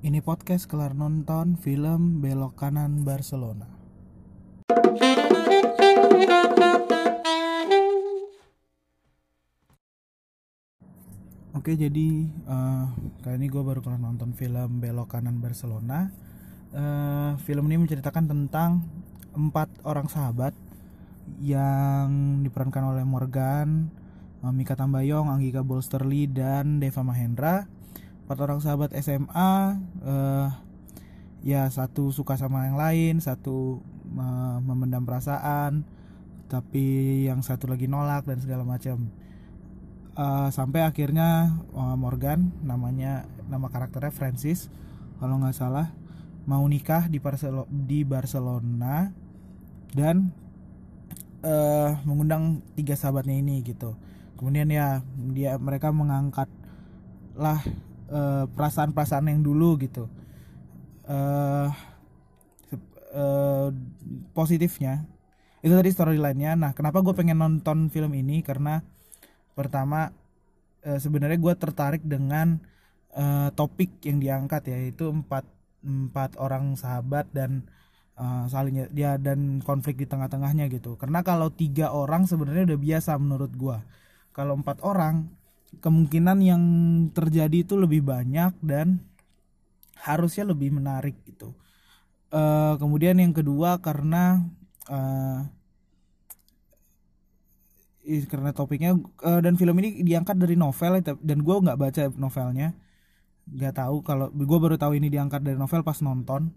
Ini podcast kelar nonton film Belok Kanan Barcelona. Oke jadi uh, kali ini gue baru kelar nonton film Belok Kanan Barcelona. Uh, film ini menceritakan tentang empat orang sahabat yang diperankan oleh Morgan, uh, Mika Tambayong, Anggika Bolsterli dan Deva Mahendra. Empat orang sahabat SMA, uh, ya satu suka sama yang lain, satu uh, memendam perasaan, tapi yang satu lagi nolak dan segala macam. Uh, sampai akhirnya uh, Morgan namanya nama karakternya Francis kalau nggak salah mau nikah di Barcelona, di Barcelona dan uh, mengundang tiga sahabatnya ini gitu. Kemudian ya dia mereka mengangkat lah perasaan-perasaan yang dulu gitu. Uh, uh, positifnya. Itu tadi storyline-nya. Nah kenapa gue pengen nonton film ini? Karena pertama e, sebenarnya gue tertarik dengan e, topik yang diangkat yaitu empat empat orang sahabat dan e, saling dia dan konflik di tengah-tengahnya gitu. Karena kalau tiga orang sebenarnya udah biasa menurut gue kalau empat orang kemungkinan yang terjadi itu lebih banyak dan harusnya lebih menarik gitu. E, kemudian yang kedua karena karena topiknya uh, dan film ini diangkat dari novel dan gue nggak baca novelnya. Nggak tahu kalau gue baru tahu ini diangkat dari novel pas nonton.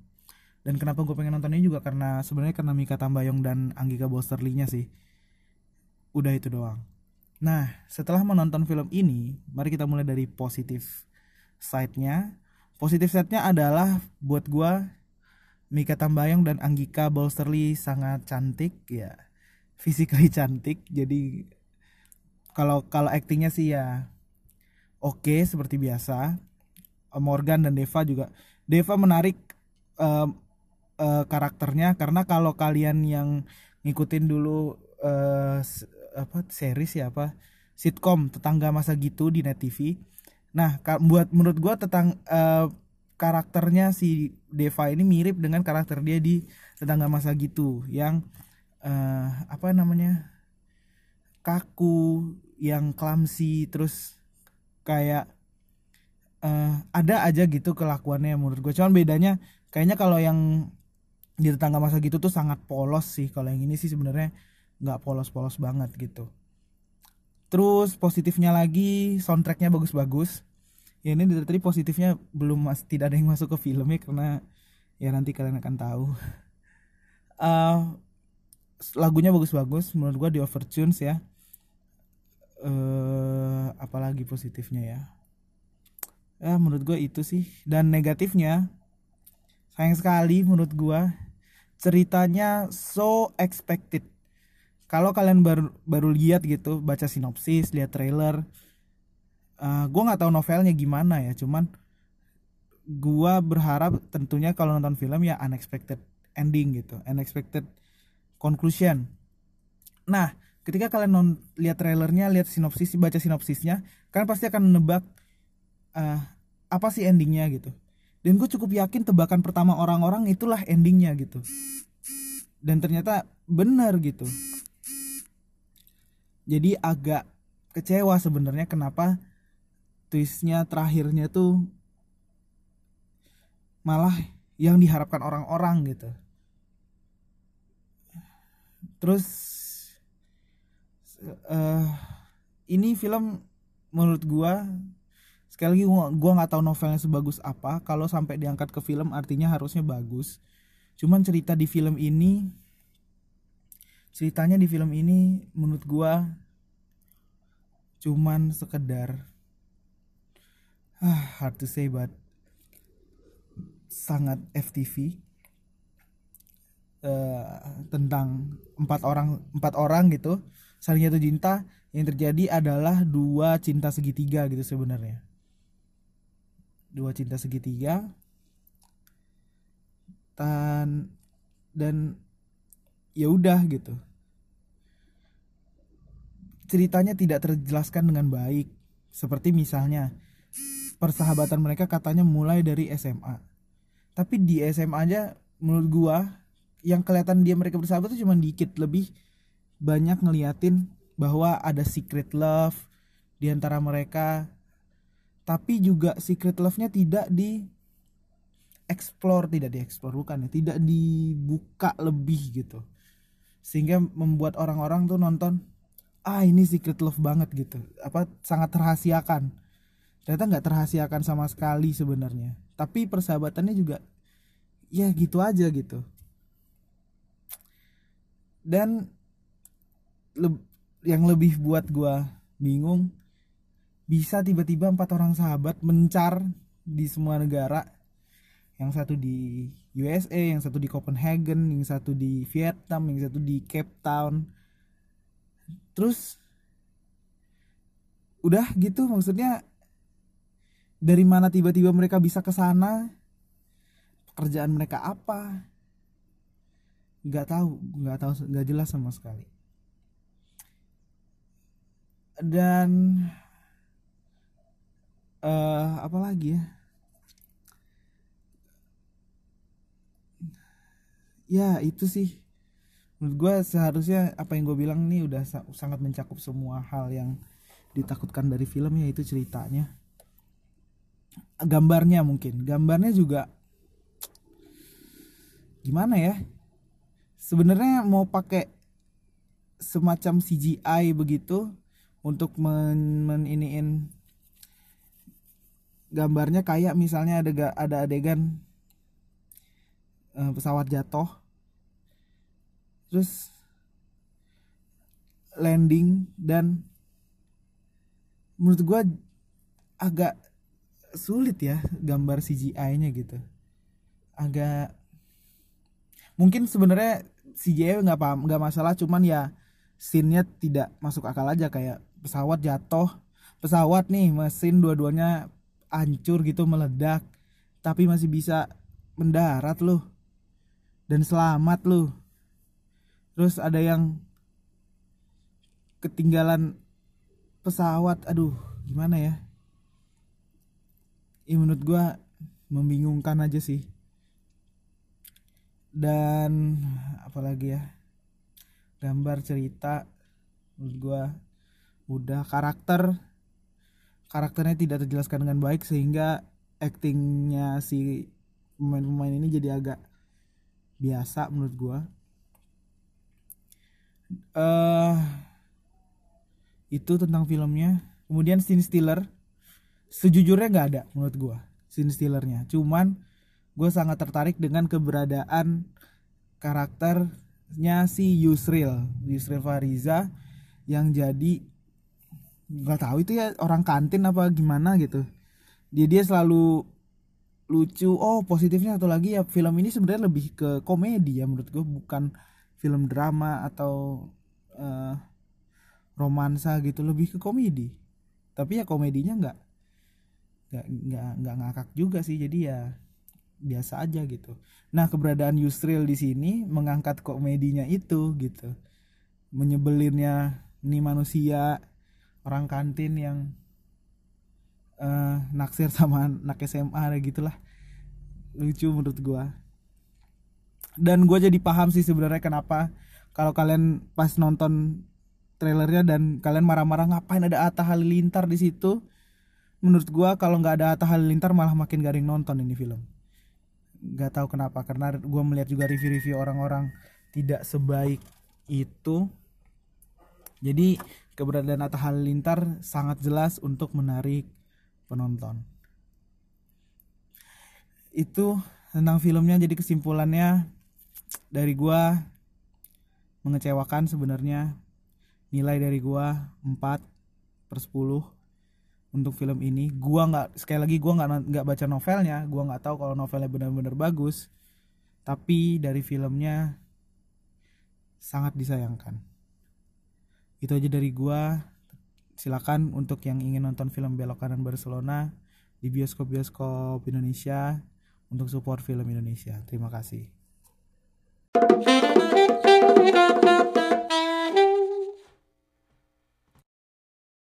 Dan kenapa gue pengen nonton ini juga karena sebenarnya karena Mika Tambayong dan Anggika Bosterlinya sih. Udah itu doang nah setelah menonton film ini mari kita mulai dari positif side-nya. Positif side-nya adalah buat gue Mika Tambayong dan Anggika Bolsterli sangat cantik ya. Physically cantik jadi kalau kalau aktingnya sih ya oke okay, seperti biasa. Morgan dan Deva juga Deva menarik uh, uh, karakternya karena kalau kalian yang ngikutin dulu uh, apa series ya apa sitkom tetangga masa gitu di net TV nah buat menurut gue tentang uh, karakternya si Deva ini mirip dengan karakter dia di tetangga masa gitu yang uh, apa namanya kaku yang clumsy terus kayak uh, ada aja gitu kelakuannya menurut gue cuman bedanya kayaknya kalau yang di tetangga masa gitu tuh sangat polos sih. Kalau yang ini sih sebenarnya nggak polos-polos banget gitu. Terus positifnya lagi soundtracknya bagus-bagus. Ya ini dari tadi positifnya belum mas tidak ada yang masuk ke filmnya karena ya nanti kalian akan tahu. Uh, lagunya bagus-bagus menurut gua di Overtunes ya. Eh apalagi positifnya ya. Ya menurut gue itu sih. Dan negatifnya sayang sekali menurut gue ceritanya so expected kalau kalian baru baru lihat gitu baca sinopsis lihat trailer uh, eh, gue nggak tahu novelnya gimana ya cuman gue berharap tentunya kalau nonton film ya unexpected ending gitu unexpected conclusion. Nah, ketika kalian non lihat trailernya, lihat sinopsis, baca sinopsisnya, kalian pasti akan menebak uh, apa sih endingnya gitu. Dan gue cukup yakin tebakan pertama orang-orang itulah endingnya gitu. Dan ternyata benar gitu. Jadi agak kecewa sebenarnya kenapa twistnya terakhirnya tuh malah yang diharapkan orang-orang gitu. Terus uh, ini film menurut gua sekali lagi gua gua nggak tahu novelnya sebagus apa. Kalau sampai diangkat ke film artinya harusnya bagus. Cuman cerita di film ini ceritanya di film ini menurut gua cuman sekedar ah hard to say but sangat FTV uh, tentang empat orang empat orang gitu saling jatuh cinta. Yang terjadi adalah dua cinta segitiga gitu sebenarnya. Dua cinta segitiga. Dan dan ya udah gitu. Ceritanya tidak terjelaskan dengan baik. Seperti misalnya persahabatan mereka katanya mulai dari SMA tapi di SMA aja menurut gua yang kelihatan dia mereka bersahabat tuh cuma dikit. Lebih banyak ngeliatin bahwa ada secret love di antara mereka. Tapi juga secret love-nya tidak di explore tidak dieksplor bukan ya tidak dibuka lebih gitu sehingga membuat orang-orang tuh nonton ah ini secret love banget gitu. Apa sangat terhasiakan ternyata nggak terhasiakan sama sekali sebenarnya. Tapi persahabatannya juga ya gitu aja gitu. Dan le yang lebih buat gua bingung bisa tiba-tiba empat orang sahabat mencar di semua negara yang satu di USA yang satu di Copenhagen yang satu di Vietnam yang satu di Cape Town. Terus udah gitu maksudnya dari mana tiba-tiba mereka bisa ke sana? Pekerjaan mereka apa? Nggak tahu nggak tahu nggak jelas sama sekali. Dan uh, apa lagi ya ya itu sih. Menurut gue seharusnya apa yang gue bilang nih udah sangat mencakup semua hal yang ditakutkan dari film yaitu ceritanya. Gambarnya mungkin. Gambarnya juga gimana ya? Sebenarnya mau pakai semacam CGI begitu untuk men, men iniin gambarnya kayak misalnya ada ada adegan uh, pesawat jatuh terus landing dan menurut gue agak sulit ya gambar CGI-nya gitu. Agak mungkin sebenarnya CGI nggak paham nggak masalah cuman ya scene-nya tidak masuk akal aja kayak pesawat jatuh. Pesawat nih mesin dua-duanya hancur gitu meledak tapi masih bisa mendarat loh dan selamat loh terus ada yang ketinggalan pesawat. Aduh gimana ya? Ini menurut gue membingungkan aja sih. Dan apalagi ya? Gambar cerita menurut gue udah karakter karakternya tidak terjelaskan dengan baik sehingga actingnya si pemain-pemain ini jadi agak biasa menurut gue uh, itu tentang filmnya. Kemudian scene stealer. Sejujurnya nggak ada menurut gue scene stealernya. Cuman gue sangat tertarik dengan keberadaan karakternya si Yusril Yusril Fariza yang jadi nggak tahu itu ya orang kantin apa gimana gitu. Dia dia selalu lucu. Oh positifnya satu lagi ya film ini sebenarnya lebih ke komedi ya menurut gue bukan film drama atau uh, romansa gitu lebih ke komedi. Tapi ya komedinya nggak nggak nggak nggak ngakak juga sih jadi ya biasa aja gitu. Nah keberadaan Yusril di sini mengangkat komedinya itu gitu. Menyebelinnya nih manusia orang kantin yang uh, naksir sama anak SMA gitulah. Lucu menurut gua dan gue jadi paham sih sebenarnya kenapa kalau kalian pas nonton trailernya dan kalian marah-marah ngapain ada Atta Halilintar di situ? Menurut gue kalau nggak ada Atta Halilintar malah makin garing nonton ini film. Nggak tahu kenapa karena gue melihat juga review-review orang-orang tidak sebaik itu. Jadi keberadaan Atta Halilintar sangat jelas untuk menarik penonton. Itu tentang filmnya jadi kesimpulannya dari gua mengecewakan sebenarnya nilai dari gua 4 per 10 untuk film ini. Gua nggak sekali lagi gua nggak nggak baca novelnya gua nggak tahu kalau novelnya benar-benar bagus tapi dari filmnya sangat disayangkan. Itu aja dari gua. Silakan untuk yang ingin nonton film belok kanan Barcelona di bioskop-bioskop Indonesia untuk support film Indonesia. Terima kasih Thank you.